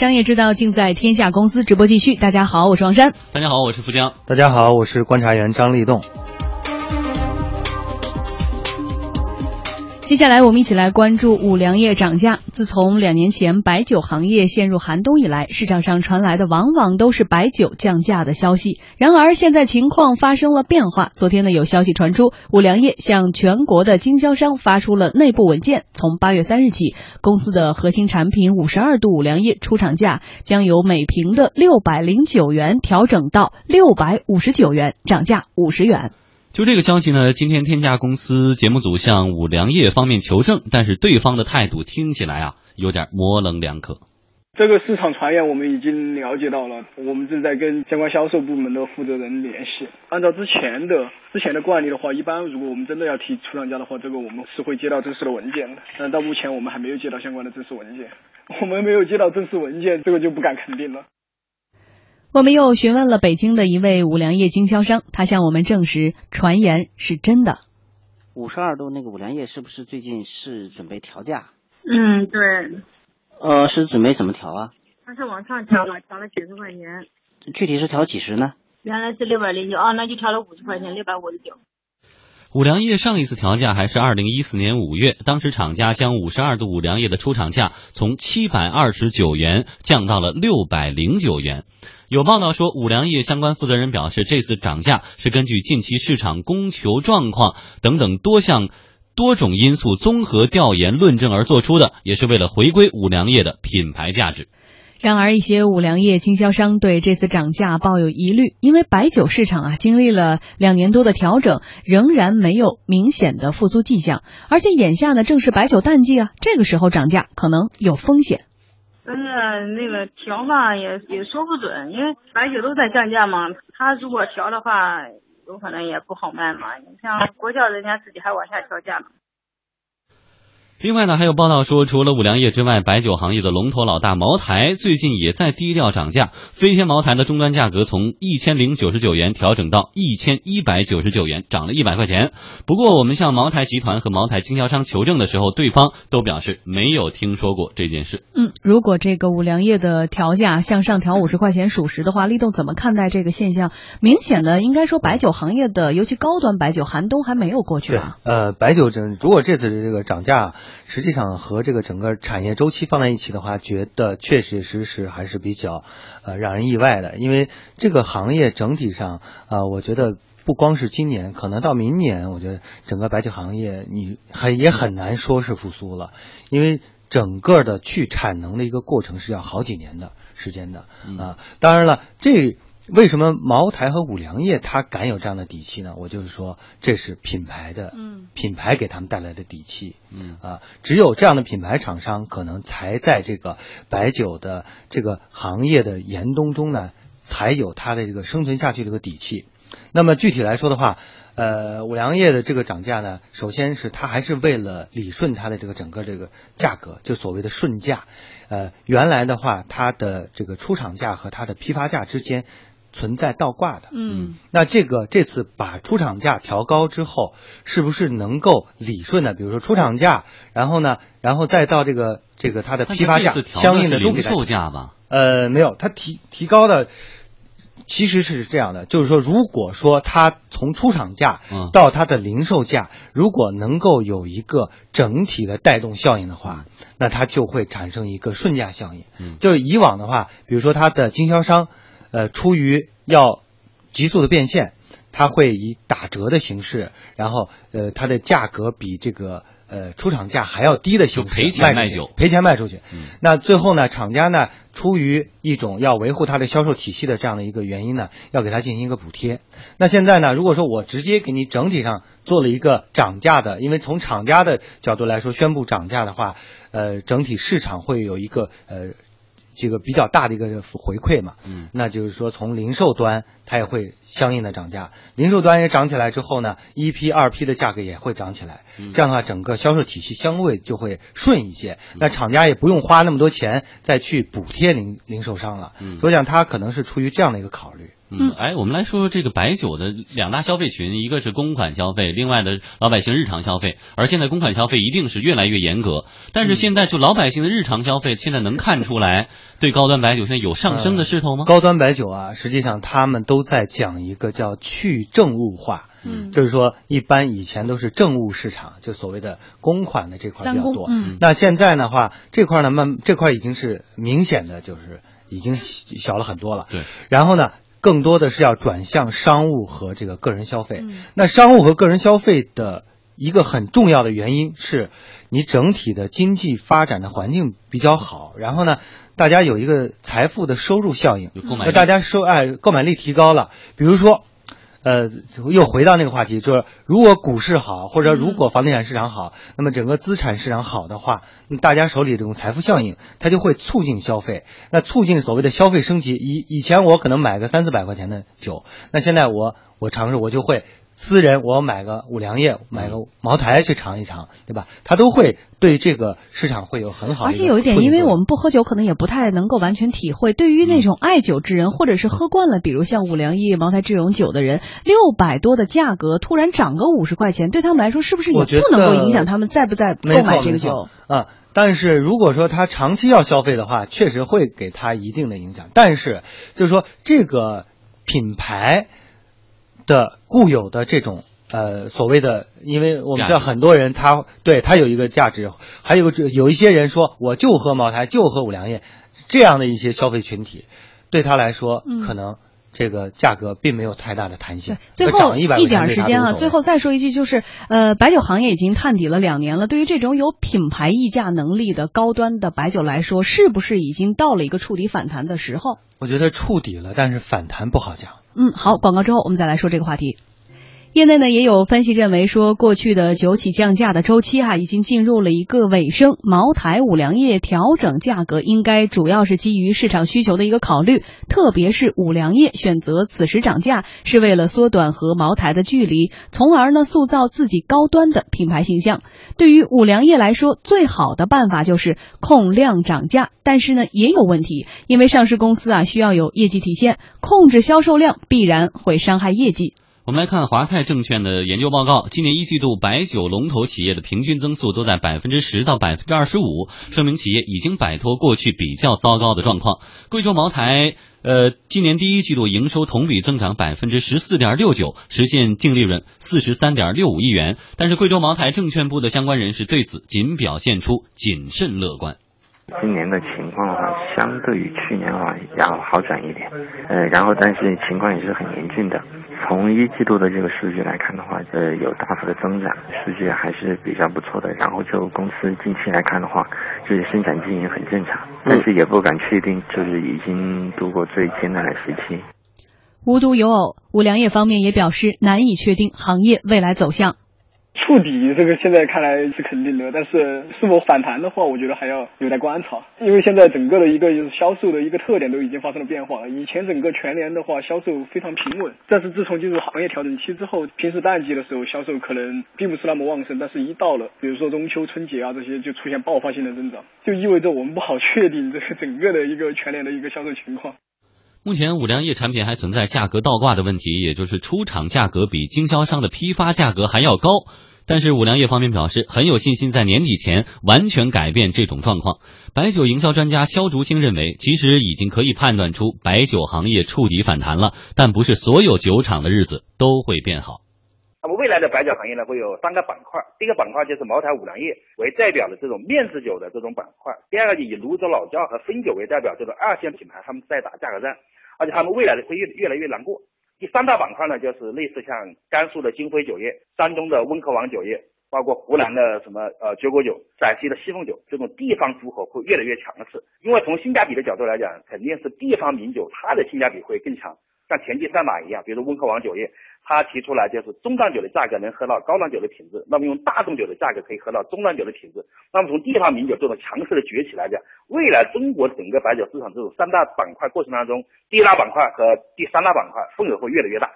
商业之道尽在天下公司直播继续。大家好，我是王珊。大家好，我是富江。大家好，我是观察员张立栋。接下来，我们一起来关注五粮液涨价。自从两年前白酒行业陷入寒冬以来，市场上传来的往往都是白酒降价的消息。然而，现在情况发生了变化。昨天呢，有消息传出，五粮液向全国的经销商发出了内部文件，从八月三日起，公司的核心产品五十二度五粮液出厂价将由每瓶的六百零九元调整到六百五十九元，涨价五十元。就这个消息呢，今天天价公司节目组向五粮液方面求证，但是对方的态度听起来啊有点模棱两可。这个市场传言我们已经了解到了，我们正在跟相关销售部门的负责人联系。按照之前的之前的惯例的话，一般如果我们真的要提出厂价的话，这个我们是会接到正式的文件的。但到目前我们还没有接到相关的正式文件，我们没有接到正式文件，这个就不敢肯定了。我们又询问了北京的一位五粮液经销商，他向我们证实传言是真的。五十二度那个五粮液是不是最近是准备调价？嗯，对。呃，是准备怎么调啊？它是往上调了，调了几十块钱。具体是调几十呢？原来是六百零九，啊，那就调了五十块钱，六百五十九。五粮液上一次调价还是二零一四年五月，当时厂家将五十二度五粮液的出厂价从七百二十九元降到了六百零九元。有报道说，五粮液相关负责人表示，这次涨价是根据近期市场供求状况等等多项多种因素综合调研论证而做出的，也是为了回归五粮液的品牌价值。然而，一些五粮液经销商对这次涨价抱有疑虑，因为白酒市场啊经历了两年多的调整，仍然没有明显的复苏迹象，而且眼下呢正是白酒淡季啊，这个时候涨价可能有风险。但是那个调嘛也也说不准，因为白酒都在降价嘛，他如果调的话，有可能也不好卖嘛。你像国窖人家自己还往下调价呢。另外呢，还有报道说，除了五粮液之外，白酒行业的龙头老大茅台最近也在低调涨价。飞天茅台的终端价格从一千零九十九元调整到一千一百九十九元，涨了一百块钱。不过，我们向茅台集团和茅台经销商求证的时候，对方都表示没有听说过这件事。嗯，如果这个五粮液的调价向上调五十块钱属实的话，立栋怎么看待这个现象？明显的，应该说白酒行业的，尤其高端白酒寒冬还没有过去啊。呃，白酒这如果这次这个涨价。实际上和这个整个产业周期放在一起的话，觉得确确实实还是比较，呃，让人意外的。因为这个行业整体上，啊，我觉得不光是今年，可能到明年，我觉得整个白酒行业你很也很难说是复苏了，因为整个的去产能的一个过程是要好几年的时间的啊。当然了，这。为什么茅台和五粮液它敢有这样的底气呢？我就是说，这是品牌的，嗯，品牌给他们带来的底气，嗯啊，只有这样的品牌厂商，可能才在这个白酒的这个行业的严冬中呢，才有它的这个生存下去这个底气。那么具体来说的话，呃，五粮液的这个涨价呢，首先是它还是为了理顺它的这个整个这个价格，就所谓的顺价。呃，原来的话，它的这个出厂价和它的批发价之间。存在倒挂的，嗯，那这个这次把出厂价调高之后，是不是能够理顺呢？比如说出厂价，然后呢，然后再到这个这个它的批发价相应的都给售价吧？呃，没有，它提提高的其实是这样的，就是说，如果说它从出厂价到它的零售价，如果能够有一个整体的带动效应的话，那它就会产生一个顺价效应。嗯，就以往的话，比如说它的经销商。呃，出于要急速的变现，它会以打折的形式，然后呃，它的价格比这个呃出厂价还要低的形式赔钱卖酒，赔钱卖出去。那最后呢，厂家呢，出于一种要维护它的销售体系的这样的一个原因呢，要给它进行一个补贴。那现在呢，如果说我直接给你整体上做了一个涨价的，因为从厂家的角度来说，宣布涨价的话，呃，整体市场会有一个呃。这个比较大的一个回馈嘛，嗯，那就是说从零售端它也会相应的涨价，零售端也涨起来之后呢，一批二批的价格也会涨起来，这样的话整个销售体系相对就会顺一些，那厂家也不用花那么多钱再去补贴零零售商了，嗯，我想他可能是出于这样的一个考虑。嗯，哎，我们来说说这个白酒的两大消费群，一个是公款消费，另外的老百姓日常消费。而现在公款消费一定是越来越严格，但是现在就老百姓的日常消费，现在能看出来对高端白酒现在有上升的势头吗？高端白酒啊，实际上他们都在讲一个叫去政务化，嗯就是说一般以前都是政务市场，就所谓的公款的这块比较多。嗯那现在的话，这块呢，慢这块已经是明显的就是已经小了很多了。对，然后呢，更多的是要转向商务和这个个人消费。嗯那商务和个人消费的一个很重要的原因是，你整体的经济发展的环境比较好，然后呢，大家有一个财富的收入效应，有购买力那大家收哎购买力提高了，比如说。呃，又回到那个话题，就是如果股市好，或者如果房地产市场好，那么整个资产市场好的话，那大家手里这种财富效应，它就会促进消费，那促进所谓的消费升级。以以前我可能买个三四百块钱的酒，那现在我我尝试我就会私人我买个五粮液，买个茅台去尝一尝，对吧？他都会对这个市场会有很好的而且有一点，因为我们不喝酒，可能也不太能够完全体会。对于那种爱酒之人，或者是喝惯了，比如像五粮液、茅台、这种酒的人，六百多的价格突然涨个五十块钱，对他们来说是不是也不能够影响他们在不在购买这个酒？啊、但是如果说他长期要消费的话，确实会给他一定的影响。但是就是说这个品牌的固有的这种呃所谓的，因为我们知道很多人他对他有一个价值，还有个有一些人说我就喝茅台，就喝五粮液，这样的一些消费群体，对他来说、嗯可能。这个价格并没有太大的弹性对，，最后一点时间啊，最后再说一句，就是呃，白酒行业已经探底了两年了。对于这种有品牌溢价能力的高端的白酒来说，是不是已经到了一个触底反弹的时候？我觉得触底了，但是反弹不好讲。嗯，好，广告之后我们再来说这个话题。业内呢也有分析认为说，过去的酒企降价的周期哈、已经进入了一个尾声。茅台、五粮液调整价格，应该主要是基于市场需求的一个考虑，特别是五粮液选择此时涨价，是为了缩短和茅台的距离，从而呢塑造自己高端的品牌形象。对于五粮液来说，最好的办法就是控量涨价，但是呢也有问题，因为上市公司啊需要有业绩体现，控制销售量必然会伤害业绩。我们来看华泰证券的研究报告，今年一季度白酒龙头企业的平均增速都在百分之十到百分之二十五，说明企业已经摆脱过去比较糟糕的状况。贵州茅台，呃，今年第一季度营收同比增长百分之十四点六九，实现净利润四十三点六五亿元。但是贵州茅台证券部的相关人士对此仅表现出谨慎乐观。今年的情况的话，相对于去年的话要好转一点，呃，然后但是情况也是很严峻的。从一季度的这个数据来看的话，呃，有大幅的增长，数据还是比较不错的。然后就公司近期来看的话，就是生产经营很正常，但是也不敢确定就是已经度过最艰难的时期。无独有偶，五粮液方面也表示难以确定行业未来走向。触底这个现在看来是肯定的，但是是否反弹的话，我觉得还要有待观察。因为现在整个的一个就是销售的一个特点都已经发生了变化了。以前整个全年的话销售非常平稳，但是自从进入行业调整期之后，平时淡季的时候销售可能并不是那么旺盛，但是一到了比如说中秋、春节啊这些，就出现爆发性的增长，就意味着我们不好确定这个整个的一个全年的一个销售情况。目前五粮液产品还存在价格倒挂的问题，也就是出厂价格比经销商的批发价格还要高。但是五粮液方面表示很有信心在年底前完全改变这种状况。白酒营销专家肖竹清认为，其实已经可以判断出白酒行业触底反弹了，但不是所有酒厂的日子都会变好。那么未来的白酒行业呢，会有三个板块。第一个板块就是茅台、五粮液为代表的这种面子酒的这种板块；第二个以泸州老窖和汾酒为代表这种二线品牌，他们在打价格战，而且他们未来的会越越来越难过。第三大板块呢，就是类似像甘肃的金辉酒业、山东的温和王酒业，包括湖南的什么呃绝国酒、陕西的西凤酒，这种地方组合会越来越强势。因为从性价比的角度来讲，肯定是地方名酒它的性价比会更强。像田忌赛马一样，比如说温客王酒业，他提出来就是中档酒的价格能喝到高档酒的品质，那么用大众酒的价格可以喝到中档酒的品质。那么从地方名酒这种强势的崛起来讲，未来中国整个白酒市场这种三大板块过程当中，第一大板块和第三大板块份额会越来越大。